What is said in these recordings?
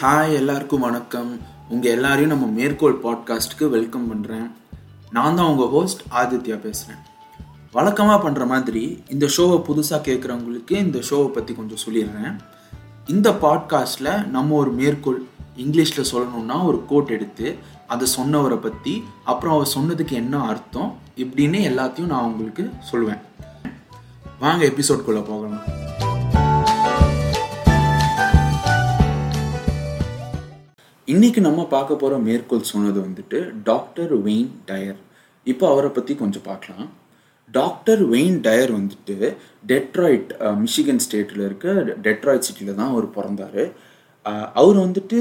Hi எல்லாருக்கும் வணக்கம். உங்கள் எல்லாரையும் நம்ம மேற்கோள் பாட்காஸ்ட்டுக்கு வெல்கம் பண்ணுறேன் நான் தான் உங்கள் ஹோஸ்ட் ஆதித்யா பேசுகிறேன் வழக்கமாக பண்ணுற மாதிரி இந்த ஷோவை புதுசாக கேட்குறவங்களுக்கு இந்த ஷோவை பற்றி கொஞ்சம் சொல்லிடுறேன். இந்த பாட்காஸ்ட்டில் நம்ம ஒரு மேற்கோள் இங்கிலீஷில் சொல்லணும்னா ஒரு கோட் எடுத்து அதை சொன்னவரை பற்றி அப்புறம் அவர் சொன்னதுக்கு என்ன அர்த்தம் இப்படின்னு எல்லாத்தையும் நான் உங்களுக்கு சொல்லுவேன். வாங்க எபிசோட்குள்ளே போகலாம். இன்னைக்கு நம்ம பார்க்க போகிற மேற்கோள் சொன்னது வந்துட்டு டாக்டர் வெயின் டயர். இப்போ அவரை பற்றி கொஞ்சம் பார்க்கலாம். டாக்டர் வெயின் டயர் வந்துட்டு டெட்ராய்ட் மிஷிகன் ஸ்டேட்டில் இருக்க டெட்ராய்ட் சிட்டியில் தான் அவர் பிறந்தார். அவர் வந்துட்டு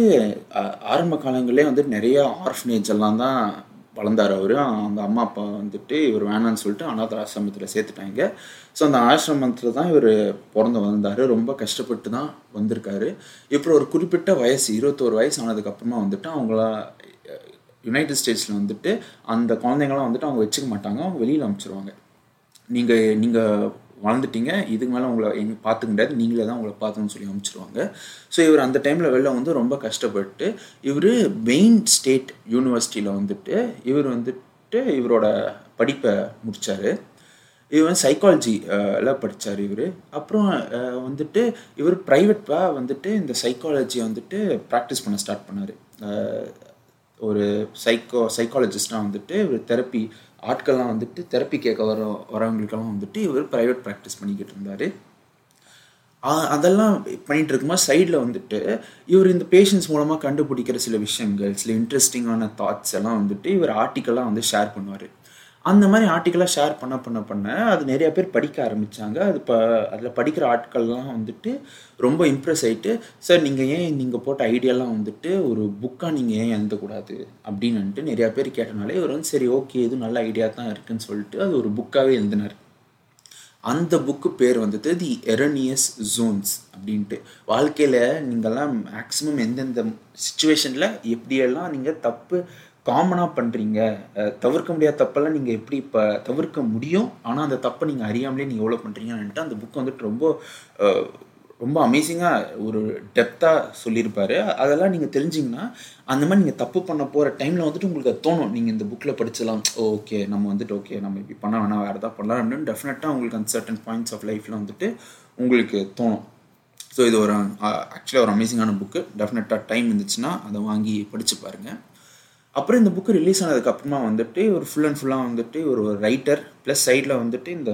ஆரம்ப காலங்களே வந்துட்டு நிறைய ஆர்ஃபனேஜ் எல்லாம் தான் வளர்ந்தார் அவர். அந்த அம்மா அப்பா வந்துட்டு இவர் வேணான்னு சொல்லிட்டு அனாத ஆசிரமத்தில் சேர்த்துட்டாங்க. ஸோ அந்த ஆசிரமத்தில் தான் இவர் பிறந்து வந்தார். ரொம்ப கஷ்டப்பட்டு தான் வந்திருக்காரு. இப்போ ஒரு குறிப்பிட்ட வயசு இருபத்தோரு வயசு ஆனதுக்கப்புறமா வந்துட்டு அவங்களா யுனைடெட் ஸ்டேட்ஸில் வந்துட்டு அந்த குழந்தைங்களாம் வந்துட்டு அவங்க வச்சுக்க மாட்டாங்க. அவங்க வெளியில் அனுப்பிச்சிருவாங்க. நீங்கள் நீங்கள் வளர்ந்துட்டீங்க. இதுக்கு மேலே உங்களை எங்கே பார்த்துக்க முடியாது. நீங்களே தான் உங்களை பார்த்துன்னு சொல்லி அனுப்பிச்சிருவாங்க ஸோ இவர் அந்த டைமில் வெளில வந்து ரொம்ப கஷ்டப்பட்டு இவர் மெயின் ஸ்டேட் யூனிவர்சிட்டியில் வந்துட்டு இவர் வந்துட்டு இவரோட படிப்பை முடித்தார் இவர் வந்து சைக்காலஜி எல்லாம் படித்தார் இவர். அப்புறம் வந்துட்டு இவர் ப்ரைவேட்டாக வந்துட்டு இந்த சைக்காலஜியை வந்துட்டு ப்ராக்டிஸ் பண்ண ஸ்டார்ட் பண்ணார். ஒரு சைக்கோ சைக்காலஜிஸ்டாக வந்துட்டு இவர் தெரப்பி ஆட்கள்லாம் வந்துட்டு தெரப்பி கேட்க வர வரவங்களுக்கெல்லாம் வந்துட்டு இவர் ப்ரைவேட் ப்ராக்டிஸ் பண்ணிக்கிட்டு இருந்தார். அதெல்லாம் பண்ணிட்டு இருக்கும்போது சைடில் வந்துட்டு இவர் இந்த பேஷண்ட்ஸ் மூலமாக கண்டுபிடிக்கிற சில விஷயங்கள் சில இன்ட்ரெஸ்டிங்கான தாட்ஸ் எல்லாம் வந்துட்டு இவர் ஆர்டிக்கலாக வந்து ஷேர் பண்ணுவார். அந்த மாதிரி ஆர்டிக்கலாக ஷேர் பண்ண பண்ண பண்ண அது நிறைய பேர் படிக்க ஆரம்பித்தாங்க அது ப அதில் படிக்கிற ஆட்கள்லாம் வந்துட்டு ரொம்ப இம்ப்ரெஸ் ஆகிட்டு சார் நீங்கள் ஏன் நீங்கள் போட்ட ஐடியாலாம் வந்துட்டு ஒரு புக்காக நீங்கள் ஏன் எழுதக்கூடாது? அப்படின்னுட்டு நிறையா பேர் கேட்டனாலே இவர் வந்து சரி ஓகே இது நல்ல ஐடியா தான் இருக்குன்னு சொல்லிட்டு அது ஒரு புக்காகவே எழுதினார். அந்த புக்கு பேர் வந்துட்டு தி எரனியஸ் ஜோன்ஸ் அப்படின்ட்டு. வாழ்க்கையில் நீங்கள்லாம் மேக்ஸிமம் எந்தெந்த சுச்சுவேஷனில் எப்படியெல்லாம் நீங்கள் தப்பு காமனாக பண்ணுறீங்க தவிர்க்க முடியாத தப்பெல்லாம் நீங்கள் எப்படி இப்போ தவிர்க்க முடியும்? ஆனால் அந்த தப்பை நீங்கள் அறியாமலே நீங்கள் எவ்வளோ பண்ணுறீங்கன்னுட்டு அந்த புக் வந்துட்டு ரொம்ப ரொம்ப அமேசிங்காக ஒரு டெப்த்தாக சொல்லியிருப்பார். அதெல்லாம் நீங்கள் தெரிஞ்சிங்கன்னா அந்த மாதிரி நீங்கள் தப்பு பண்ண போகிற டைமில் வந்துட்டு உங்களுக்கு அது தோணும். நீங்கள் இந்த புக்கில் படிச்சலாம் ஓகே நம்ம வந்துட்டு ஓகே நம்ம இப்படி பண்ண வேணாம் வேறு எதாவது பண்ணலாம் அப்படின்னு டெஃபினட்டாக உங்களுக்கு அந்த சர்டன் பாயிண்ட்ஸ் ஆஃப் லைஃப்பில் வந்துட்டு உங்களுக்கு தோணும். ஸோ இது ஒரு ஆக்சுவலாக ஒரு அமேசிங்கான புக்கு டெஃபினட்டாக டைம் இருந்துச்சுன்னா அதை வாங்கி படித்து பாருங்கள் அப்புறம் இந்த புக்கு ரிலீஸ் ஆனதுக்கு அப்புறமா வந்துட்டு ஒரு ஃபுல் அண்ட் ஃபுல்லாக வந்துட்டு ஒரு ரைட்டர் ப்ளஸ் சைடில் வந்துட்டு இந்த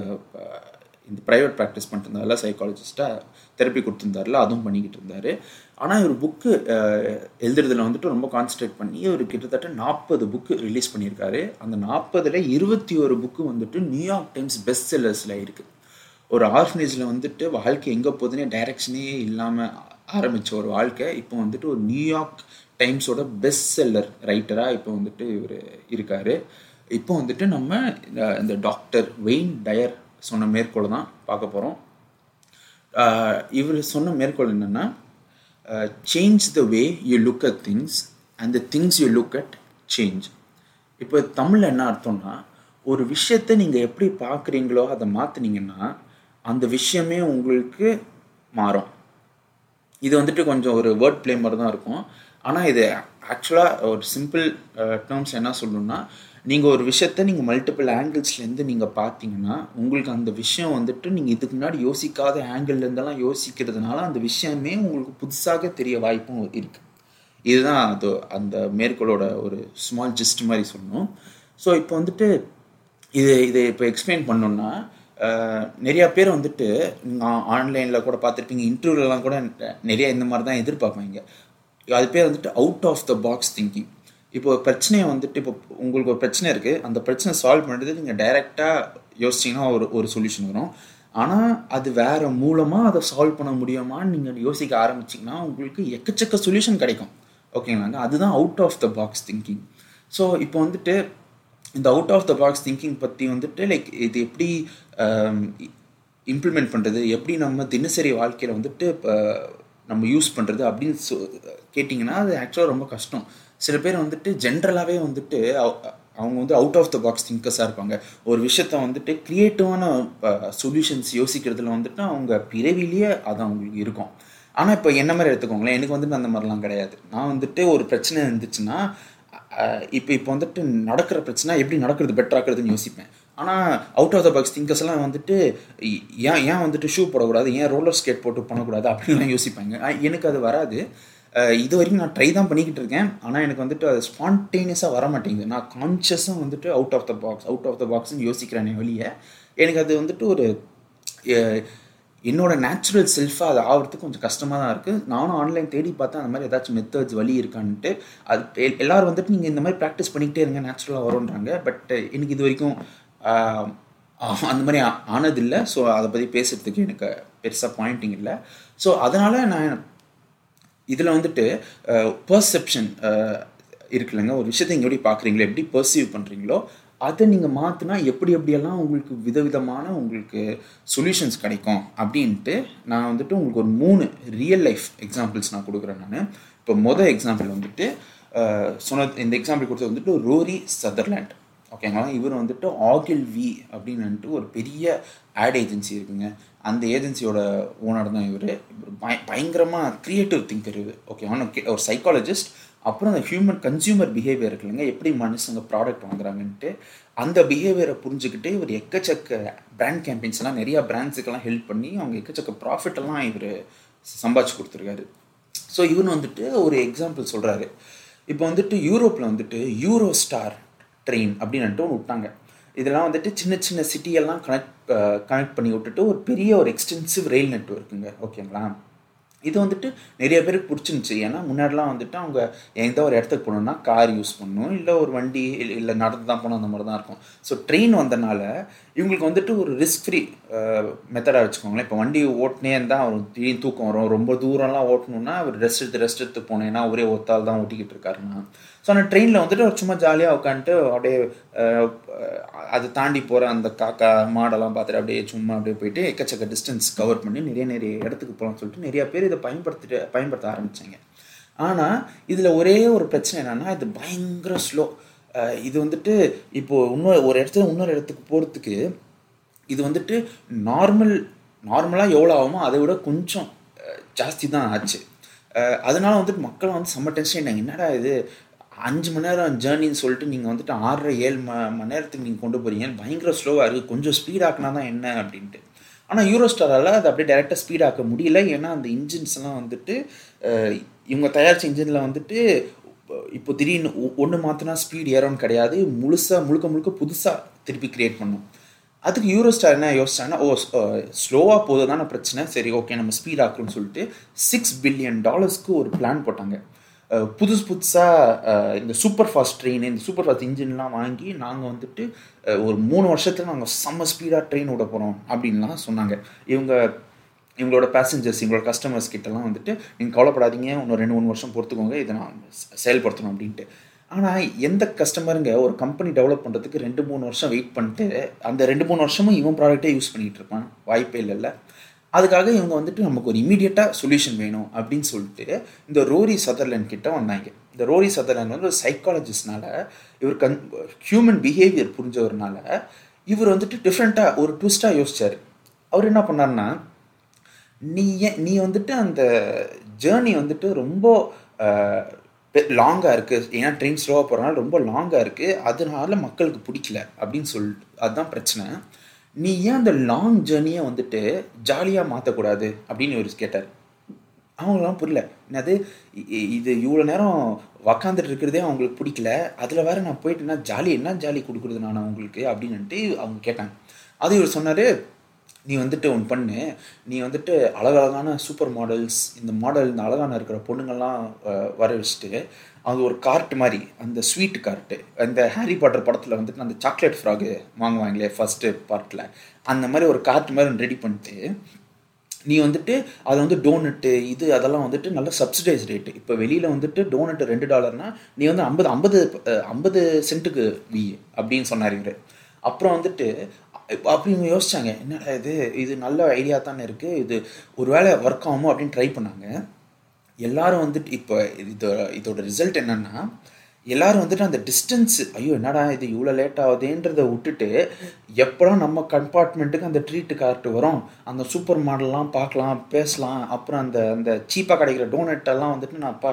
இந்த ப்ரைவேட் ப்ராக்டிஸ் பண்ணிட்டு சைக்காலஜிஸ்ட்டாக தெரப்பி கொடுத்துருந்தாருல அதுவும் பண்ணிக்கிட்டு இருந்தார். ஆனால் இவர் புக்கு எழுதுறதுல வந்துட்டு ரொம்ப கான்சன்ட்ரேட் பண்ணி ஒரு கிட்டத்தட்ட நாற்பது புக்கு ரிலீஸ் பண்ணியிருக்காரு. அந்த நாற்பதில் இருபத்தி ஒரு புக்கு வந்துட்டு நியூயார்க் டைம்ஸ் பெஸ்ட் செல்லர்ஸில் இருக்குது ஒரு ஆர்ஃபனேஜில் வந்துட்டு வாழ்க்கை எங்கே போகுதுன்னே டைரக்ஷனே இல்லாமல் ஆரம்பித்த ஒரு வாழ்க்கை. இப்போ வந்துட்டு ஒரு நியூயார்க் டைம்ஸோட பெஸ்ட் செல்லர் ரைட்டராக இப்போ வந்துட்டு இவர் இருக்கார். இப்போ வந்துட்டு நம்ம இந்த- டாக்டர் வெயின் டயர் சொன்ன மேற்கோளை தான் பார்க்க போகிறோம் இவர் சொன்ன மேற்கோள் என்னென்னா change the way you look at things and the things you look at change இப்போ தமிழில் என்ன அர்த்தம்னா ஒரு விஷயத்தை நீங்கள் எப்படி பார்க்குறீங்களோ அதை மாற்றுனீங்கன்னா அந்த விஷயமே உங்களுக்கு மாறும். இது வந்துட்டு கொஞ்சம் ஒரு வேர்ட் ப்ளே மாதிரி தான் இருக்கும். ஆனால் இது ஆக்சுவலாக ஒரு சிம்பிள் டேர்ம்ஸ் என்ன சொல்லணும்னா நீங்கள் ஒரு விஷயத்தை நீங்கள் மல்டிபிள் ஆங்கிள்ஸ்லேருந்து நீங்கள் பார்த்தீங்கன்னா உங்களுக்கு அந்த விஷயம் வந்துட்டு நீங்கள் இதுக்கு முன்னாடி யோசிக்காத ஆங்கிள்லேருந்தெல்லாம் யோசிக்கிறதுனால அந்த விஷயமே உங்களுக்கு புதுசாக தெரிய வாய்ப்பும் இருக்குது இதுதான் அது அந்த மேற்கோளோட ஒரு ஸ்மால் ஜிஸ்ட் மாதிரி சொல்லணும். ஸோ இப்போ வந்துட்டு இது இதை இப்போ எக்ஸ்பிளைன் பண்ணோன்னா நிறைய பேர் வந்துட்டு ஆன்லைனில் கூட பார்த்துருப்பீங்க இன்டர்வியூலலாம் கூட நிறைய இந்த மாதிரி தான் எதிர்பார்ப்பாங்க. அது பேர் வந்துட்டு out of the box thinking இப்போ பிரச்சனையை வந்துட்டு இப்போ உங்களுக்கு ஒரு பிரச்சனை இருக்குது அந்த பிரச்சனை சால்வ் பண்ணுறது நீங்கள் டைரெக்டாக யோசிச்சிங்கன்னா ஒரு ஒரு சொல்யூஷன் வரும். ஆனால் அது வேற மூலமாக அதை சால்வ் பண்ண முடியுமான்னு நீங்கள் யோசிக்க ஆரம்பிச்சிங்கன்னா உங்களுக்கு எக்கச்சக்க சொல்யூஷன் கிடைக்கும். ஓகேங்களாங்க அதுதான் out of the box thinking so இப்போ வந்துட்டு இந்த out of the box thinking பற்றி வந்துட்டு லைக் இது எப்படி um, இம்ப்ளிமெண்ட் பண்ணுறது எப்படி நம்ம தினசரி வாழ்க்கையில் வந்துட்டு இப்போ நம்ம யூஸ் பண்ணுறது அப்படின்னு சொ கேட்டிங்கன்னா அது ஆக்சுவலாக ரொம்ப கஷ்டம். சில பேர் வந்துட்டு ஜென்ரலாகவே வந்துட்டு அவங்க வந்து அவுட் ஆஃப் த பாக்ஸ் திங்கர்ஸாக இருப்பாங்க. ஒரு விஷயத்த வந்துட்டு க்ரியேட்டிவான சொல்யூஷன்ஸ் யோசிக்கிறதுல வந்துட்டு அவங்க பிறவிலேயே அது அவங்களுக்கு இருக்கும். ஆனால் இப்போ என்ன மாதிரி எடுத்துக்கோங்களேன் எனக்கு வந்துட்டு அந்த மாதிரிலாம் கிடையாது. நான் வந்துட்டு ஒரு பிரச்சனை இருந்துச்சுன்னா இப்போ இப்போ வந்துட்டு நடக்கிற பிரச்சனை எப்படி நடக்கிறது? பெட்டராக்குறதுன்னு யோசிப்பேன். ஆனால் out of the box thinkers எல்லாம் வந்துட்டு ஏன் ஏன் வந்துட்டு ஷூ போடக்கூடாது? ஏன் ரோலர் ஸ்கேட் போட்டு பண்ணக்கூடாது? அப்படின்லாம் யோசிப்பாங்க. எனக்கு அது வராது. இது வரைக்கும் நான் ட்ரை தான் பண்ணிக்கிட்டு இருக்கேன். ஆனால் எனக்கு வந்துட்டு அது ஸ்பான்டேனியஸாக வர மாட்டேங்குது. நான் கான்ஷியஸாக வந்துட்டு out of the box out of the பாக்ஸ்னு யோசிக்கிறேன் வெளியே எனக்கு அது வந்துட்டு ஒரு என்னோட நேச்சுரல் செல்ஃபாக அது ஆகிறதுக்கு கொஞ்சம் கஷ்டமாக தான் இருக்குது நானும் ஆன்லைன் தேடி பார்த்தேன் அந்த மாதிரி ஏதாச்சும் மெத்தட்ஸ் வழி இருக்கான்ட்டு அது எல்லோரும் வந்துட்டு நீங்கள் இந்த மாதிரி ப்ராக்டிஸ் பண்ணிக்கிட்டே இருங்க நேச்சுரலாக வரும்ன்றாங்க. பட் எனக்கு இது வரைக்கும் அந்த மாதிரி ஆனதில்லை. ஸோ அதை பற்றி பேசுகிறதுக்கு எனக்கு பெருசாக பாயிண்டிங் இல்லை. ஸோ அதனால் நான் இதில் வந்துட்டு பர்செப்ஷன் இருக்குல்லங்க. ஒரு விஷயத்தை இங்கே எப்படி பார்க்குறீங்களோ எப்படி பர்சீவ் பண்ணுறீங்களோ அதை நீங்கள் மாற்றினா எப்படி எப்படியெல்லாம் உங்களுக்கு விதவிதமான உங்களுக்கு சொல்யூஷன்ஸ் கிடைக்கும் அப்படின்ட்டு நான் வந்துட்டு உங்களுக்கு ஒரு மூணு ரியல் லைஃப் எக்ஸாம்பிள்ஸ் நான் கொடுக்குறேன் நான். இப்போ மொதல் எக்ஸாம்பிள் வந்துட்டு சொன்ன இந்த எக்ஸாம்பிள் கொடுத்தது வந்துட்டு ரோரி சதர்லேண்ட் ஓகேங்களா இவர் வந்துட்டு ஆகில் வி அப்படின்னுட்டு ஒரு பெரிய ஆட் ஏஜென்சி இருக்குங்க. அந்த ஏஜென்சியோட ஓனர் தான் இவர். பய பயங்கரமாக க்ரியேட்டிவ் திங்கர் ஓகே ஓகேவா ஒரு சைக்காலஜிஸ்ட் அப்புறம் அந்த ஹியூமன் கன்சியூமர் பிஹேவியர் இருக்குல்லங்க எப்படி மனுஷங்க ப்ராடக்ட் வாங்குறாங்கன்ட்டு அந்த பிஹேவியரை புரிஞ்சுக்கிட்டு இவர் எக்கச்சக்க பிராண்ட் கேம்பெயின்ஸ் எல்லாம் நிறையா பிராண்ட்ஸுக்கெல்லாம் ஹெல்ப் பண்ணி அவங்க எக்கச்சக்க ப்ராஃபிட்டெல்லாம் இவர் சம்பாதிச்சு கொடுத்துருக்காரு. ஸோ இவன் வந்துட்டு ஒரு எக்ஸாம்பிள் சொல்கிறாரு இப்போ வந்துட்டு யூரோப்பில் வந்துட்டு யூரோ ஸ்டார் ட்ரெயின் அப்படின்ட்டு ஒன்று விட்டாங்க. இதெல்லாம் வந்துட்டு சின்ன சின்ன சிட்டியெல்லாம் கனெக்ட் கனெக்ட் பண்ணி விட்டுட்டு ஒரு பெரிய ஒரு எக்ஸ்டென்சிவ் ரயில் நெட்ஒர்க்குங்க ஓகேங்களா இது வந்துட்டு நிறைய பேருக்கு பிடிச்சிருந்துச்சி. ஏன்னா முன்னாடிலாம் வந்துட்டு அவங்க எந்த ஒரு இடத்துக்கு போகணுன்னா கார் யூஸ் பண்ணணும். இல்லை ஒரு வண்டி இல்லை நடந்து தான் போகணும் அந்த மாதிரி தான் இருக்கும். ஸோ ட்ரெயின் வந்தனால இவங்களுக்கு வந்துட்டு ஒரு ரிஸ்க் ஃப்ரீ மெத்தடாக வச்சுக்கோங்களேன். இப்போ வண்டி ஓட்டினே இருந்தால் அவர் திடீர்னு தூக்கம் வரும். ரொம்ப தூரம்லாம் ஓட்டணுன்னா அவர் ரெஸ்ட் எடுத்து ரெஸ்ட் எடுத்து போனேன்னா ஒரே ஒத்தால் தான் ஓட்டிக்கிட்டு இருக்காருன்னா ஸோ அந்த ட்ரெயினில் வந்துட்டு அவர் சும்மா ஜாலியாக உட்காந்துட்டு அப்படியே அதை தாண்டி போகிற அந்த காக்கா மாடெல்லாம் பார்த்துட்டு அப்படியே சும்மா அப்படியே போயிட்டு எக்கச்சக்க டிஸ்டன்ஸ் கவர் பண்ணி நிறைய நிறைய இடத்துக்கு போகலாம்னு சொல்லிட்டு நிறைய பேர் இதை பயன்படுத்திட்டு பயன்படுத்த ஆரம்பித்தாங்க ஆனால் இதில் ஒரே ஒரு பிரச்சனை என்னென்னா இது பயங்கர ஸ்லோ இது வந்துட்டு இப்போது இன்னொரு ஒரு இடத்துல இன்னொரு இடத்துக்கு போகிறதுக்கு இது வந்துட்டு நார்மல் நார்மலாக எவ்வளோ ஆகுமோ அதை விட கொஞ்சம் ஜாஸ்தி தான் ஆச்சு. அதனால வந்துட்டு மக்கள் வந்து செம்ம டென்ஷன் என்னடா இது? அஞ்சு மணி நேரம் ஜேர்னின்னு சொல்லிட்டு நீங்கள் வந்துட்டு ஆறரை ஏழு ம மணி நேரத்துக்கு நீங்கள் கொண்டு போகிறீங்க பயங்கர ஸ்லோவாக இருக்குது கொஞ்சம் ஸ்பீடாக்குனா தான் என்ன அப்படின்ட்டு. ஆனால் யூரோ ஸ்டாரால் அப்படியே டேரெக்டாக ஸ்பீடாக்க முடியல. ஏன்னா அந்த இன்ஜின்ஸ்லாம் வந்துட்டு இவங்க தயாரித்த இன்ஜினில் வந்துட்டு இப்போ திடீர்னு ஒன்று மாற்றினா ஸ்பீட் ஏறோன்னு கிடையாது. முழுசாக முழுக்க முழுக்க புதுசாக திருப்பி கிரியேட் பண்ணும். அதுக்கு யூரோ ஸ்டார் என்ன யோசிச்சாங்கன்னா ஓ ஸ்லோவாக போகுது தானே பிரச்சனை. சரி ஓகே நம்ம ஸ்பீட் ஆக்குறோம்னு சொல்லிட்டு சிக்ஸ் பில்லியன் டாலர்ஸ்க்கு ஒரு பிளான் போட்டாங்க. புதுசு புதுசாக இந்த சூப்பர் ஃபாஸ்ட் ட்ரெயின் இந்த சூப்பர் ஃபாஸ்ட் இன்ஜின்லாம் வாங்கி நாங்கள் வந்துட்டு ஒரு மூணு வருஷத்தில் நாங்கள் செம்ம ஸ்பீடாக ட்ரெயின் விட போகிறோம் அப்படின்லாம் சொன்னாங்க. இவங்க இவங்களோட பேசஞ்சர்ஸ் இவங்களோட கஸ்டமர்ஸ் கிட்டலாம் வந்துட்டு நீங்கள் கவலைப்படாதீங்க இன்னும் ரெண்டு மூணு வருஷம் பொறுத்துக்கோங்க இதை நான் செயல்படுத்தணும் அப்படின்ட்டு. ஆனால் எந்த கஸ்டமருங்க ஒரு கம்பெனி டெவலப் பண்ணுறதுக்கு ரெண்டு மூணு வருஷம் வெயிட் பண்ணிட்டு அந்த ரெண்டு மூணு வருஷமும் இவன் ப்ராடக்டே யூஸ் பண்ணிகிட்டு இருப்பான். வாய்ப்பே இல்லைல்ல. அதுக்காக இவங்க வந்துட்டு நமக்கு ஒரு இமீடியட்டாக சொல்யூஷன் வேணும் அப்படின்னு சொல்லிட்டு இந்த ரோரி சதர்லேண்ட் கிட்ட வந்தாங்க. இந்த ரோரி சதர்லேண்ட் வந்து ஒரு சைக்காலஜிஸ்ட்னால இவர் கன் ஹியூமன் பிஹேவியர் புரிஞ்சவர்னால இவர் வந்துட்டு டிஃப்ரெண்ட்டாக ஒரு ட்விஸ்ட்டாக யோசிச்சார். அவர் என்ன பண்ணார்னா நீ ஏன் நீ வந்துட்டு அந்த ஜேர்னி வந்துட்டு ரொம்ப லாங்காக இருக்குது ஏன்னா ட்ரெயின் ஸ்லோவாக போகிறனால ரொம்ப லாங்காக இருக்குது அதனால மக்களுக்கு பிடிக்கல. அப்படின்னு சொல்லிட்டு அதுதான் பிரச்சனை. நீ ஏன் அந்த லாங் ஜேர்னியை வந்துட்டு ஜாலியாக மாற்றக்கூடாது அப்படின்னு இவர் கேட்டார். அவங்களாம் புரியல. என்னது? இது இவ்வளோ நேரம் உக்காந்துட்டு இருக்கிறதே அவங்களுக்கு பிடிக்கல. அதில் வேறு நான் போயிட்டேன்னா ஜாலி என்ன ஜாலி கொடுக்குறது நான் அவங்களுக்கு? அப்படின்னுட்டு அவங்க கேட்டாங்க. அது இவர் சொன்னார் நீ வந்துட்டு ஒன்று பண்ணு. நீ வந்துட்டு அழகழகான சூப்பர் மாடல்ஸ் இந்த மாடல் இந்த அழகான இருக்கிற பொண்ணுங்கள்லாம் வர வச்சுட்டு அது ஒரு கார்ட் மாதிரி அந்த ஸ்வீட் கார்ட்டு அந்த ஹாரி பாட்டர் படத்தில் வந்துட்டு அந்த சாக்லேட் ஃப்ராகு வாங்குவாங்களே ஃபஸ்ட்டு பார்ட்டில் அந்த மாதிரி ஒரு கார்ட் மாதிரி ரெடி பண்ணிட்டு நீ வந்துட்டு அதை வந்து டோனட்டு இது அதெல்லாம் வந்துட்டு நல்ல சப்சிடைஸ் ரேட்டு இப்போ வெளியில் வந்துட்டு டோனட்டு ரெண்டு டாலர்னா நீ வந்து ஐம்பது ஐம்பது ஐம்பது சென்ட்டுக்கு வி அப்படின்னு சொன்னார் இவர். அப்புறம் வந்துட்டு அப்படி இவங்க யோசிச்சாங்க என்னடா இது? இது நல்ல ஐடியா தானே இருக்குது இது ஒரு வேளை ஒர்க் ஆகுமோ அப்படின்னு ட்ரை பண்ணாங்க. எல்லாரும் வந்துட்டு இப்போ இதோட இதோட ரிசல்ட் என்னன்னா எல்லாரும் வந்துட்டு அந்த டிஸ்டன்ஸ் ஐயோ என்னடா இது இவ்வளோ லேட் ஆகுதுன்றதை விட்டுட்டு எப்படா நம்ம கம்பார்ட்மெண்ட்டுக்கு அந்த ட்ரீட்டு கார்ட்டு வரும்? அந்த சூப்பர் மாடல்லாம் பார்க்கலாம் பேசலாம். அப்புறம் அந்த அந்த சீப்பாக கிடைக்கிற டோனட்டெல்லாம் வந்துட்டு நான் அப்பா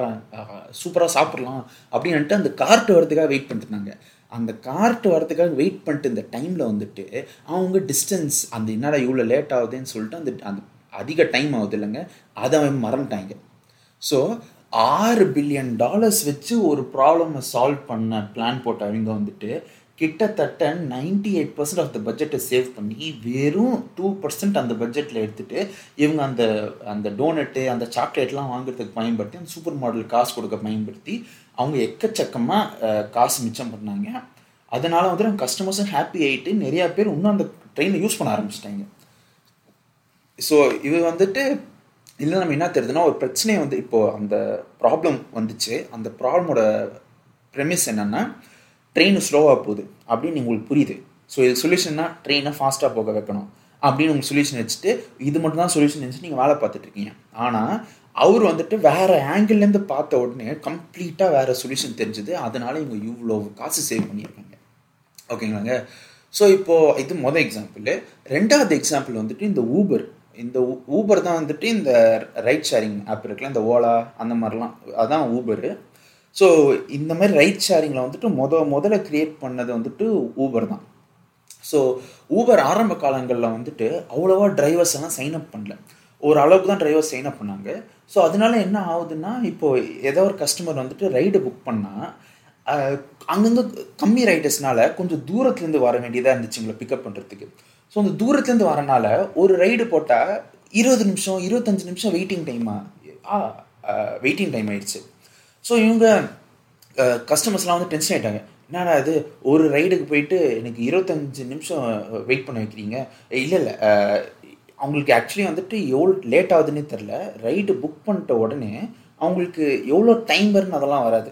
சூப்பராக சாப்பிட்லாம் அப்படின்ட்டு அந்த கார்ட்டு வரதுக்காக வெயிட் பண்ணிட்டு அந்த கார்ட்டு வரதுக்காக வெயிட் பண்ணிட்டு இந்த டைமில் வந்துட்டு அவங்க டிஸ்டன்ஸ் அந்த என்னடா இவ்வளோ லேட் ஆகுதுன்னு சொல்லிட்டு அந்த அந்த அதிக டைம் ஆகுது இல்லைங்க அதை அவன் மறந்துட்டாங்க. ஸோ ஆறு பில்லியன் டாலர்ஸ் வச்சு ஒரு ப்ராப்ளமை சால்வ் பண்ண பிளான் போட்ட அவங்க வந்துட்டு கிட்டத்தட்ட ninety eight percent of the பட்ஜெட்டை சேவ் பண்ணி வெறும் டூ பர்சன்ட் அந்த பட்ஜெட்டில் எடுத்துட்டு இவங்க அந்த அந்த டோனட்டு அந்த சாக்லேட்லாம் வாங்குறதுக்கு பயன்படுத்தி அந்த சூப்பர் மாடல் காசு கொடுக்க பயன்படுத்தி அவங்க எக்கச்சக்கமாக காசு மிச்சம் பண்ணாங்க. அதனால வந்து நம்ம கஸ்டமர்ஸும் ஹாப்பி ஆகிட்டு நிறையா பேர் இன்னும் அந்த ட்ரெயினை யூஸ் பண்ண ஆரம்பிச்சிட்டாங்க. ஸோ இது வந்துட்டு இல்லை நம்ம என்ன தெரியுதுன்னா ஒரு பிரச்சனையை வந்து இப்போது அந்த ப்ராப்ளம் வந்துச்சு. அந்த ப்ராப்ளமோட ப்ரெமிஸ் என்னென்னா ட்ரெயின் ஸ்லோவாக போகுது அப்படின்னு உங்களுக்கு புரியுது. ஸோ இது சொல்யூஷன்னா ட்ரெயினை ஃபாஸ்ட்டாக போக வைக்கணும் அப்படின்னு உங்கள் சொல்யூஷன் வச்சுட்டு இது மட்டும் தான் சொல்யூஷன் வச்சு நீங்கள் வேலை பார்த்துட்ருக்கீங்க ஆனால் அவர் வந்துட்டு வேறு ஆங்கிள்லேருந்து பார்த்த உடனே கம்ப்ளீட்டாக வேறு சொல்யூஷன் தெரிஞ்சுது. அதனால் இவங்க இவ்வளோ காசு சேவ் பண்ணியிருக்காங்க. ஓகேங்களாங்க ஸோ இப்போது இது மொதல் எக்ஸாம்பிள் ரெண்டாவது எக்ஸாம்பிள் வந்துட்டு இந்த ஊபர் இந்த ஊபர் தான் வந்துட்டு இந்த ரைட் ஷேரிங் ஆப் இருக்குல்ல இந்த ஓலா அந்த மாதிரிலாம். அதான் ஊபரு ஸோ இந்த மாதிரி ரைட் ஷேரிங்கில் வந்துட்டு முத முதல்ல க்ரியேட் பண்ணது வந்துட்டு ஊபர் தான். ஸோ ஊபர் ஆரம்ப காலங்களில் வந்துட்டு அவ்வளோவா டிரைவர்ஸ் எல்லாம் சைன் அப் பண்ணல. ஒரு அளவுக்கு தான் டிரைவர் சைன் அப் பண்ணாங்க. ஸோ அதனால என்ன ஆகுதுன்னா இப்போது ஏதோ ஒரு கஸ்டமர் வந்துட்டு ரைடு புக் பண்ணால் அங்கங்கே கம்மி ரைடர்ஸ்னால கொஞ்சம் தூரத்துலேருந்து வர வேண்டியதாக இருந்துச்சு உங்களை பிக்கப் பண்ணுறதுக்கு ஸோ அந்த தூரத்துலேருந்து வரனால ஒரு ரைடு போட்டால் இருபது நிமிஷம் இருபத்தஞ்சு நிமிஷம் வெயிட்டிங் டைமாக வெயிட்டிங் டைம் ஆயிடுச்சு. ஸோ இவங்க கஸ்டமர்ஸ்லாம் வந்து டென்ஷன் ஆகிட்டாங்க என்னடா இது? ஒரு ரைடுக்கு போயிட்டு எனக்கு இருபத்தஞ்சு நிமிஷம் வெயிட் பண்ண வைக்கிறீங்க? இல்லை இல்லை. அவங்களுக்கு ஆக்சுவலி வந்துட்டு எவ்வளோ லேட் ஆகுதுன்னே தெரில ரைடு புக் பண்ணிட்ட உடனே அவங்களுக்கு எவ்வளோ டைம் வரும்னு அதெல்லாம் வராது.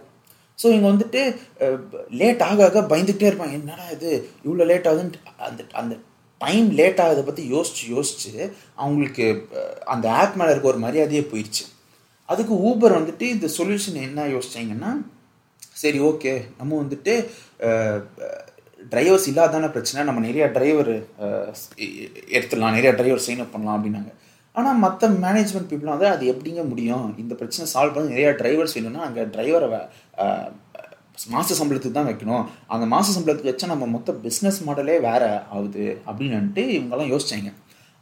ஸோ இங்கே வந்துட்டு லேட் ஆக ஆக பயந்துகிட்டே இருப்பாங்க. என்னடா இது? இவ்வளோ லேட் ஆகுதுன்ட்டு. அந்த அந்த டைம் லேட் ஆகுதை பற்றி யோசிச்சு யோசிச்சு அவங்களுக்கு அந்த ஆப் மேலே இருக்க ஒரு மரியாதையே போயிடுச்சு அதுக்கு ஊபர் வந்துட்டு இந்த சொல்யூஷன் என்ன யோசிச்சிங்கன்னா சரி ஓகே நம்ம வந்துட்டு டிரைவர்ஸ் இல்லாதான பிரச்சனை நம்ம நிறையா டிரைவர் எடுத்துடலாம் நிறையா டிரைவர் சைன் அப் பண்ணலாம் அப்படின்னாங்க. ஆனால் மற்ற மேனேஜ்மெண்ட் பீப்புளாக வந்து அது எப்படிங்க முடியும்? இந்த பிரச்சனை சால்வ் பண்ண நிறையா டிரைவர்ஸ் வேணும்னா அங்கே டிரைவரை மாத சம்பளத்துக்கு தான் வைக்கணும். அந்த மாத சம்பளத்துக்கு வச்சா நம்ம மொத்த பிஸ்னஸ் மாடலே வேறு ஆகுது அப்படின்னுட்டு இவங்கெல்லாம் யோசிச்சாங்க.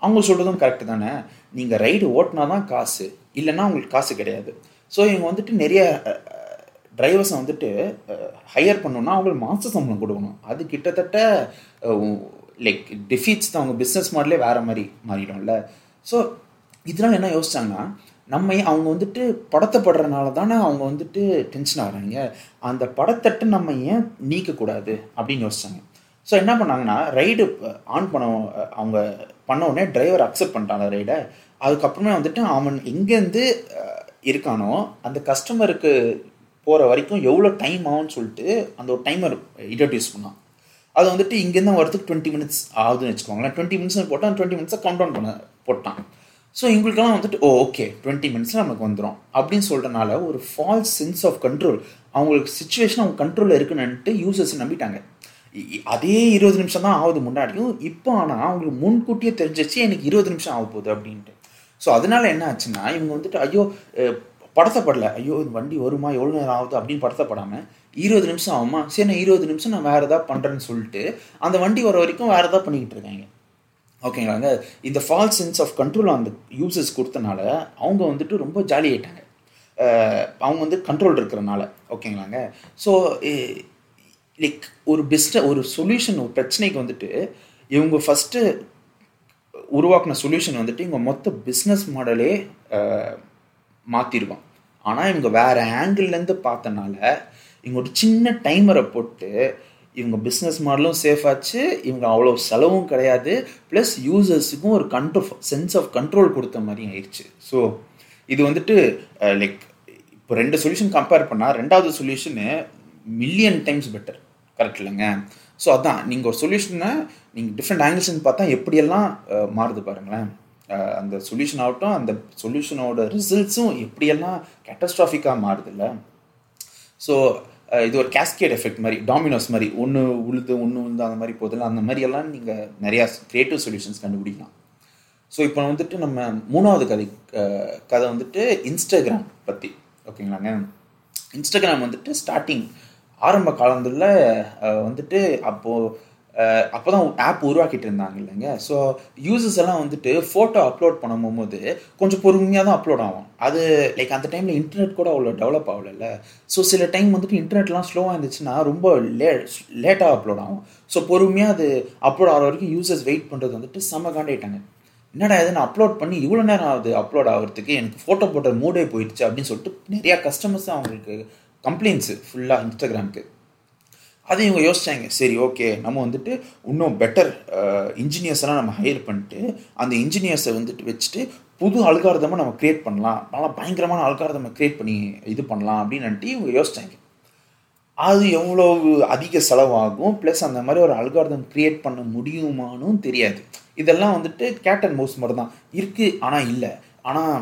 அவங்க சொல்கிறதும் கரெக்டு தானே. நீங்கள் ரைடு ஓட்டினா தான் காசு. இல்லைன்னா உங்களுக்கு காசு கிடையாது. ஸோ இவங்க வந்துட்டு நிறைய டிரைவர்ஸை வந்துட்டு ஹையர் பண்ணணுன்னா அவங்களுக்கு மாத சம்பளம் கொடுக்கணும். அது கிட்டத்தட்ட லைக் டிஃபீட்ஸ் தான். அவங்க பிஸ்னஸ் மாடலே வேறு மாதிரி மாறிடும்ல. ஸோ இதனால் என்ன யோசிச்சாங்கன்னா நம்ம அவங்க வந்துட்டு படத்தைப்படுறனால தானே அவங்க வந்துட்டு டென்ஷன் ஆகிறாங்க. அந்த படத்தட்டு நம்ம ஏன் நீக்கக்கூடாது அப்படின்னு யோசிச்சாங்க. ஸோ என்ன பண்ணாங்கன்னா ரைடு ஆன் பண்ண அவங்க பண்ண உடனே டிரைவர் அக்செப்ட் பண்ணிட்டாங்க ரைடை அதுக்கப்புறமே வந்துட்டு அவன் எங்கேருந்து இருக்கானோ அந்த கஸ்டமருக்கு போகிற வரைக்கும் எவ்வளோ டைம் ஆகும்னு சொல்லிட்டு அந்த ஒரு டைமர் இன்ட்ரடியூஸ் பண்ணான். அது வந்துட்டு இங்கேருந்து வரதுக்கு டுவெண்ட்டி மினிட்ஸ் ஆகுதுன்னு வச்சுக்கோங்களேன். டுவெண்ட்டி மினிட்ஸ் போட்டால் டுவெண்ட்டி மினிட்ஸை கவுண்ட் டவுன் பண்ண போட்டான். ஸோ இவங்களுக்கெல்லாம் வந்துட்டு ஓ ஓகே டுவெண்ட்டி மினிட்ஸில் நமக்கு வந்துடும் அப்படின்னு சொல்கிறனால ஒரு ஃபால்ஸ் சென்ஸ் ஆஃப் கண்ட்ரோல் அவங்களுக்கு சுச்சுவேஷன் அவங்க கண்ட்ரோலில் இருக்குன்னுட்டு யூசர்ஸ் நம்பிட்டாங்க. அதே இருபது நிமிஷம் தான் ஆகுது முன்னாடியும். இப்போ ஆனால் அவங்களுக்கு முன்கூட்டியே தெரிஞ்சிச்சு எனக்கு இருபது நிமிஷம் ஆக போகுது அப்படின்ட்டு. ஸோ அதனால என்ன ஆச்சுன்னா இவங்க வந்துட்டு ஐயோ படத்தப்படல. ஐயோ இந்த வண்டி வருமா? எவ்வளோ நேரம் ஆகுது? அப்படின்னு படத்தப்படாமல் இருபது நிமிஷம் ஆகுமா? சரி நான் இருபது நிமிஷம் நான் வேறு எதாவது பண்ணுறேன்னு சொல்லிட்டு அந்த வண்டி வர வரைக்கும் வேறு எதாவது பண்ணிக்கிட்டு இருக்காங்க. ஓகேங்களாங்க இந்த ஃபால்ஸ் சென்ஸ் ஆஃப் கண்ட்ரோல் அந்த யூசர்ஸ் கொடுத்தனால அவங்க வந்துட்டு ரொம்ப ஜாலி ஆயிட்டாங்க. அவங்க வந்து கண்ட்ரோல் இருக்கிறனால ஓகேங்களாங்க? ஸோ லைக் ஒரு பெஸ்ட்டை ஒரு சொல்யூஷன் ஒரு பிரச்சனைக்கு வந்துட்டு இவங்க ஃபஸ்ட்டு உருவாக்கின சொல்யூஷன் வந்துட்டு இவங்க மொத்த பிஸ்னஸ் மாடலே மாற்றிருவான் ஆனால் இவங்க வேறு ஆங்கிள்லேருந்து பார்த்தனால இவங்க ஒரு சின்ன டைமரை போட்டு இவங்க பிஸ்னஸ் மாடலும் சேஃப் ஆச்சு. இவங்க அவ்வளோ செலவும் கிடையாது. ப்ளஸ் யூசர்ஸுக்கும் ஒரு கண்ட்ரோல் சென்ஸ் ஆஃப் கண்ட்ரோல் கொடுத்த மாதிரி ஆயிடுச்சு. ஸோ இது வந்துட்டு லைக் இப்போ ரெண்டு சொல்யூஷன் கம்பேர் பண்ணால் ரெண்டாவது solution million times better correct இல்லைங்க? ஸோ அதான். நீங்கள் ஒரு சொல்யூஷனை நீங்கள் டிஃப்ரெண்ட் ஆங்கிள்ஸ்னு பார்த்தா எப்படியெல்லாம் மாறுது பாருங்களேன். அந்த சொல்யூஷன் ஆகட்டும் அந்த சொல்யூஷனோட ரிசல்ட்ஸும் எப்படியெல்லாம் கேட்டஸ்ட்ராஃபிக்காக மாறுது இல்லை? ஸோ இது ஒரு கேஸ்கேட் எஃபெக்ட் மாதிரி டாமினோஸ் மாதிரி ஒன்று உழுது ஒன்று உழுது அந்த மாதிரி போதில்ல அந்த மாதிரி எல்லாம் நீங்கள் நிறையா க்ரியேட்டிவ் சொல்யூஷன்ஸ் கண்டுபிடிக்கலாம். ஸோ இப்போ வந்துட்டு நம்ம மூணாவது கதை கதை வந்துட்டு இன்ஸ்டாகிராம் பற்றி ஓகேங்களாங்க இன்ஸ்டாகிராம் வந்துட்டு ஸ்டார்டிங் ஆரம்ப காலத்தில் வந்துட்டு அப்போது அப்போ தான் ஆப் உருவாக்கிட்டு இருந்தாங்க இல்லைங்க. ஸோ யூசர்ஸ் எல்லாம் வந்துட்டு ஃபோட்டோ அப்லோட் பண்ணும் போது கொஞ்சம் பொறுமையாக தான் அப்லோட் ஆகும் அது லைக் அந்த டைமில் இன்டர்நெட் கூட அவ்வளோ டெவலப் ஆகலைல்ல. ஸோ சில டைம் வந்துட்டு இன்டர்நெட்லாம் ஸ்லோவாக இருந்துச்சுன்னா ரொம்ப லே லேட்டாக அப்லோட் ஆகும். ஸோ பொறுமையாக அது அப்லோட் ஆகிற வரைக்கும் யூசர்ஸ் வெயிட் பண்ணுறது வந்துட்டு செம்ம காண்டாயிட்டாங்க என்னடா இது நான் அப்லோட் பண்ணி இவ்வளோ நேரம் ஆகுது அப்லோட் ஆகிறதுக்கு எனக்கு ஃபோட்டோ போட்ட மூடே போயிடுச்சு அப்படின்னு சொல்லிட்டு நிறையா கஸ்டமர்ஸ் அவங்களுக்கு கம்ப்ளைண்ட்ஸு ஃபுல்லாக இன்ஸ்டாகிராமுக்கு அதை இவங்க யோசிச்சாங்க. சரி ஓகே நம்ம வந்துட்டு இன்னும் பெட்டர் இன்ஜினியர்ஸ்லாம் நம்ம ஹையர் பண்ணிட்டு அந்த இன்ஜினியர்ஸை வந்துட்டு வச்சுட்டு புது அல்காரதமாக நம்ம க்ரியேட் பண்ணலாம். நல்லா பயங்கரமான அல்காரதமை கிரியேட் பண்ணி இது பண்ணலாம் அப்படின்னு இவங்க யோசிச்சாங்க. அது எவ்வளோ அதிக செலவாகும்? ப்ளஸ் அந்த மாதிரி ஒரு அல்காரதம் க்ரியேட் பண்ண முடியுமானும் தெரியாது. இதெல்லாம் வந்துட்டு கேட்டன் மவுஸ் மாதிரி தான் இருக்குது ஆனால் இல்லை. ஆனால்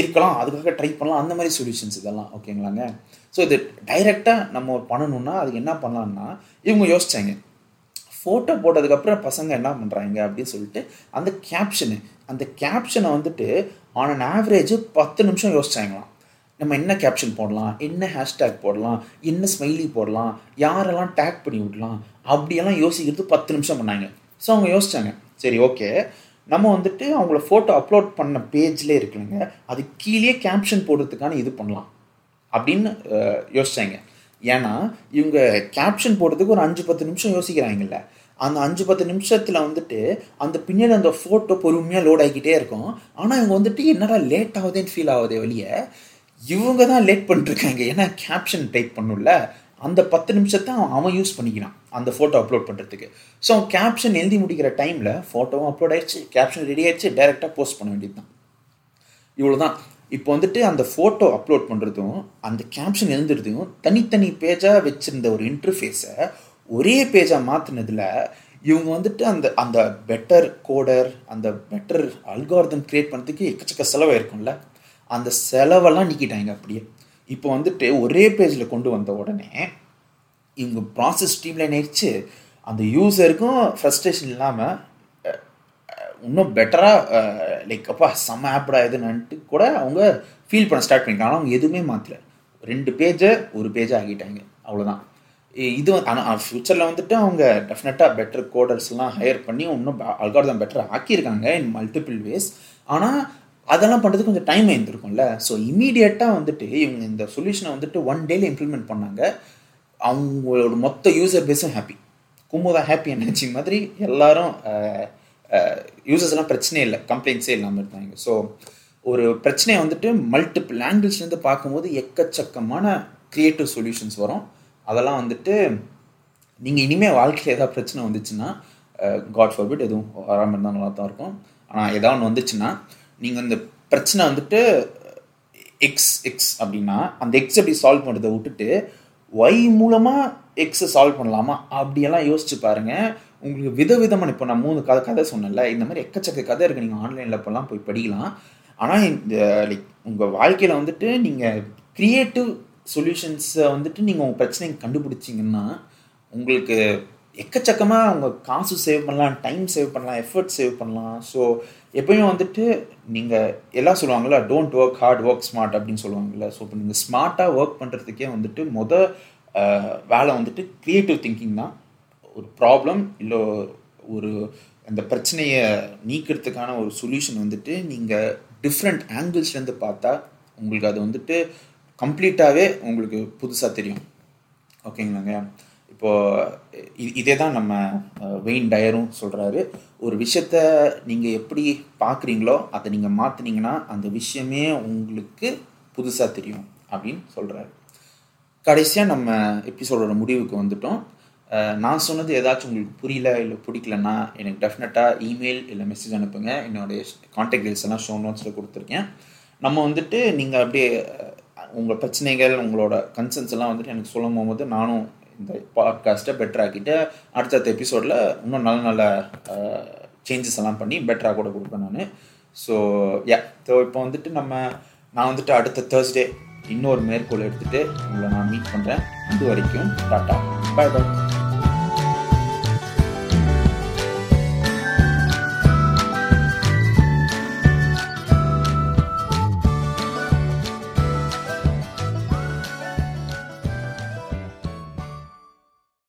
இருக்கலாம் அதுக்காக ட்ரை பண்ணலாம் அந்த மாதிரி சொல்யூஷன்ஸ் இதெல்லாம் ஓகேங்களாங்க ஸோ இது டைரெக்டாக நம்ம பண்ணணும்னா அதுக்கு என்ன பண்ணலாம்னா இவங்க யோசிச்சாங்க. ஃபோட்டோ போட்டதுக்கப்புறம் பசங்க என்ன பண்ணுறாங்க அப்படின்னு சொல்லிட்டு அந்த கேப்ஷனு அந்த கேப்ஷனை வந்துட்டு ஆன் அன் ஆவரேஜ் பத்து நிமிஷம் யோசிச்சாங்களாம். நம்ம என்ன கேப்ஷன் போடலாம் என்ன ஹேஷ்டேக் போடலாம் என்ன ஸ்மைலி போடலாம் யாரெல்லாம் டேக் பண்ணி விடலாம் அப்படியெல்லாம் யோசிக்கிறது பத்து நிமிஷம் பண்ணாங்க. ஸோ அவங்க யோசிச்சாங்க. சரி ஓகே நம்ம வந்துட்டு அவங்கள ஃபோட்டோ அப்லோட் பண்ண பேஜ்லேயே இருக்குங்க. அது கீழே கேப்ஷன் போடுறதுக்கான இது பண்ணலாம். அப்படின்னு யோசிச்சாங்க. ஏன்னா இவங்க கேப்ஷன் போடுறதுக்கு ஒரு அஞ்சு பத்து நிமிஷம் யோசிக்கிறாங்கல்ல. அந்த அஞ்சு பத்து நிமிஷத்தில் வந்துட்டு அந்த பின்னாடி அந்த ஃபோட்டோ பொறுமையாக லோட் ஆகிக்கிட்டே இருக்கும். ஆனால் இவங்க வந்துட்டு என்னடா லேட் ஆகுதேன்னு ஃபீல் ஆகுதே வெளியே இவங்க தான் லேட் பண்ணிருக்காங்க ஏன்னா கேப்ஷன் டைப் பண்ணும்ல. அந்த பத்து நிமிஷத்தை அவன் அவன் யூஸ் பண்ணிக்கிறான் அந்த ஃபோட்டோ அப்லோட் பண்ணுறதுக்கு ஸோ அவன் கேப்ஷன் எழுதி முடிக்கிற டைமில் ஃபோட்டோவும் அப்லோட் ஆயிடுச்சு கேப்ஷன் ரெடி ஆயிடுச்சு டைரெக்டாக போஸ்ட் பண்ண வேண்டியது தான். இவ்வளோதான் இப்போ வந்துட்டு அந்த ஃபோட்டோ அப்லோட் பண்ணுறதும் அந்த கேப்ஷன் எழுதுறதையும் தனித்தனி பேஜாக வச்சுருந்த ஒரு இன்டர்ஃபேஸை ஒரே பேஜாக மாற்றினதில் இவங்க வந்துட்டு அந்த அந்த பெட்டர் கோடர் அந்த பெட்டர் அல்கார்தம் க்ரியேட் பண்ணுறதுக்கு எக்கச்சக்க செலவு இருக்கும்ல அந்த செலவெல்லாம் நீக்கிட்டாங்க அப்படியே. இப்போ வந்துட்டு ஒரே பேஜில் கொண்டு வந்த உடனே இவங்க ப்ராசஸ் ஸ்ட்ரீம்லைன் ஆயிடுச்சு. அந்த யூஸருக்கும் ஃப்ரஸ்ட்ரேஷன் இல்லாமல் இன்னும் பெட்டராக லைக் அப்பா செம்ம ஆப்டா எதுனான்ட்டு கூட அவங்க ஃபீல் பண்ண ஸ்டார்ட் பண்ணிட்டாங்க. ஆனால் அவங்க எதுவுமே மாற்றல ரெண்டு பேஜை ஒரு பேஜை ஆகிட்டாங்க. அவ்வளோதான் இது ஆனால் ஃப்யூச்சரில் வந்துட்டு அவங்க டெஃபினட்டாக பெட்டர் கோடர்ஸ்லாம் ஹையர் பண்ணி இன்னும் அல்காரதம் பெட்டர் ஆக்கியிருக்காங்க இன் மல்டிபிள் வேஸ் ஆனால் அதெல்லாம் பண்ணுறதுக்கு கொஞ்சம் டைம் ஆயிருந்திருக்கும்ல ஸோ இமீடியட்டாக வந்துட்டு இவங்க இந்த சொல்யூஷனை வந்துட்டு ஒன் டேல இம்ப்ளிமெண்ட் பண்ணாங்க. அவங்களோட மொத்த யூசர் பேஸும் ஹாப்பி குமுதா ஹாப்பி எனர்ஜி மாதிரி எல்லாரும் யூசர்ஸ்லாம் எல்லாம் பிரச்சனையே இல்லை. கம்ப்ளைண்ட்ஸே இல்லாமல் இருந்தாங்க. ஸோ ஒரு பிரச்சனையை வந்துட்டு மல்டிபிள் ஆங்கிள்ஸ்லேருந்து பார்க்கும்போது எக்கச்சக்கமான க்ரியேட்டிவ் சொல்யூஷன்ஸ் வரும். அதெல்லாம் வந்துட்டு நீங்கள் இனிமேல் வாழ்க்கையில் ஏதாவது பிரச்சனை வந்துச்சுன்னா காட் ஃபார்பிட் எதுவும் வராமல் இருந்தால் நல்லா தான் இருக்கும். ஆனால் ஏதாவது ஒன்று வந்துச்சுன்னா நீங்கள் இந்த பிரச்சனை வந்துட்டு எக்ஸ் எக்ஸ் அப்படின்னா அந்த எக்ஸ் எப்படி சால்வ் பண்ணுறதை விட்டுட்டு ஒய் மூலமாக எக்ஸை சால்வ் பண்ணலாமா? அப்படியெல்லாம் யோசிச்சு பாருங்கள் உங்களுக்கு விதவிதமான இப்போ நான் மூணு கதை கதை சொன்னேன்ல இந்த மாதிரி எக்கச்சக்க கதை இருக்குது நீங்கள் ஆன்லைனில் இப்போல்லாம் போய் படிக்கலாம். ஆனால் இந்த லைக் உங்கள் வாழ்க்கையில் வந்துட்டு நீங்கள் க்ரியேட்டிவ் சொல்யூஷன்ஸை வந்துட்டு நீங்கள் உங்கள் பிரச்சனையை கண்டுபிடிச்சிங்கன்னா உங்களுக்கு எக்கச்சக்கமாக அவங்க காசு சேவ் பண்ணலாம் டைம் சேவ் பண்ணலாம் எஃபர்ட் சேவ் பண்ணலாம். ஸோ எப்பயுமே வந்துட்டு நீங்கள் எல்லாம் சொல்லுவாங்கள்ல don't work hard work smart அப்படின்னு சொல்லுவாங்கள்ல ஸோ இப்போ நீங்கள் ஸ்மார்ட்டாக ஒர்க் பண்ணுறதுக்கே வந்துட்டு முத வேலை வந்துட்டு க்ரியேட்டிவ் திங்கிங் தான். ஒரு ப்ராப்ளம் இல்லை ஒரு அந்த பிரச்சனையை நீக்கிறதுக்கான ஒரு சொல்யூஷன் வந்துட்டு நீங்கள் டிஃப்ரெண்ட் ஆங்கிள்ஸ்லேருந்து பார்த்தா உங்களுக்கு அது வந்துட்டு கம்ப்ளீட்டாகவே உங்களுக்கு புதுசாக தெரியும். ஓகேங்களாங்க இப்போ இதே தான் நம்ம வெயின் டயரும் சொல்கிறாரு ஒரு விஷயத்த நீங்கள் எப்படி பார்க்குறீங்களோ அதை நீங்கள் மாற்றுனீங்கன்னா அந்த விஷயமே உங்களுக்கு புதுசாக தெரியும் அப்படின்னு சொல்கிறாரு கடைசியாக நம்ம எபிசோடோட முடிவுக்கு வந்துட்டோம். நான் சொன்னது ஏதாச்சும் உங்களுக்கு புரியல இல்லை பிடிக்கலன்னா எனக்கு டெஃபினட்டாக இமெயில் இல்லை மெசேஜ் அனுப்புங்க. என்னுடைய கான்டாக்ட் டீல்ஸ் எல்லாம் ஷோ நோட்ஸில் கொடுத்துருக்கேன். நம்ம வந்துட்டு நீங்கள் அப்படியே உங்கள் பிரச்சனைகள் உங்களோட கன்சர்ன்ஸ் எல்லாம் வந்துட்டு எனக்கு சொல்லும் போது நானும் இந்த பாட்காஸ்ட்டை பெட்டர் ஆக்கிட்டு அடுத்தடுத்த எபிசோடில் இன்னும் நல்ல நல்ல சேஞ்சஸ் எல்லாம் பண்ணி பெட்டராக கூட கொடுப்பேன் நான். ஸோ யா ஸோ இப்போ வந்துட்டு நம்ம நான் வந்துட்டு அடுத்த தேர்ஸ்டே இன்னொரு மேற்கோள் எடுத்துகிட்டு உங்களை நான் மீட் பண்ணுறேன் இது வரைக்கும் டாட்டா. பாய் பாய்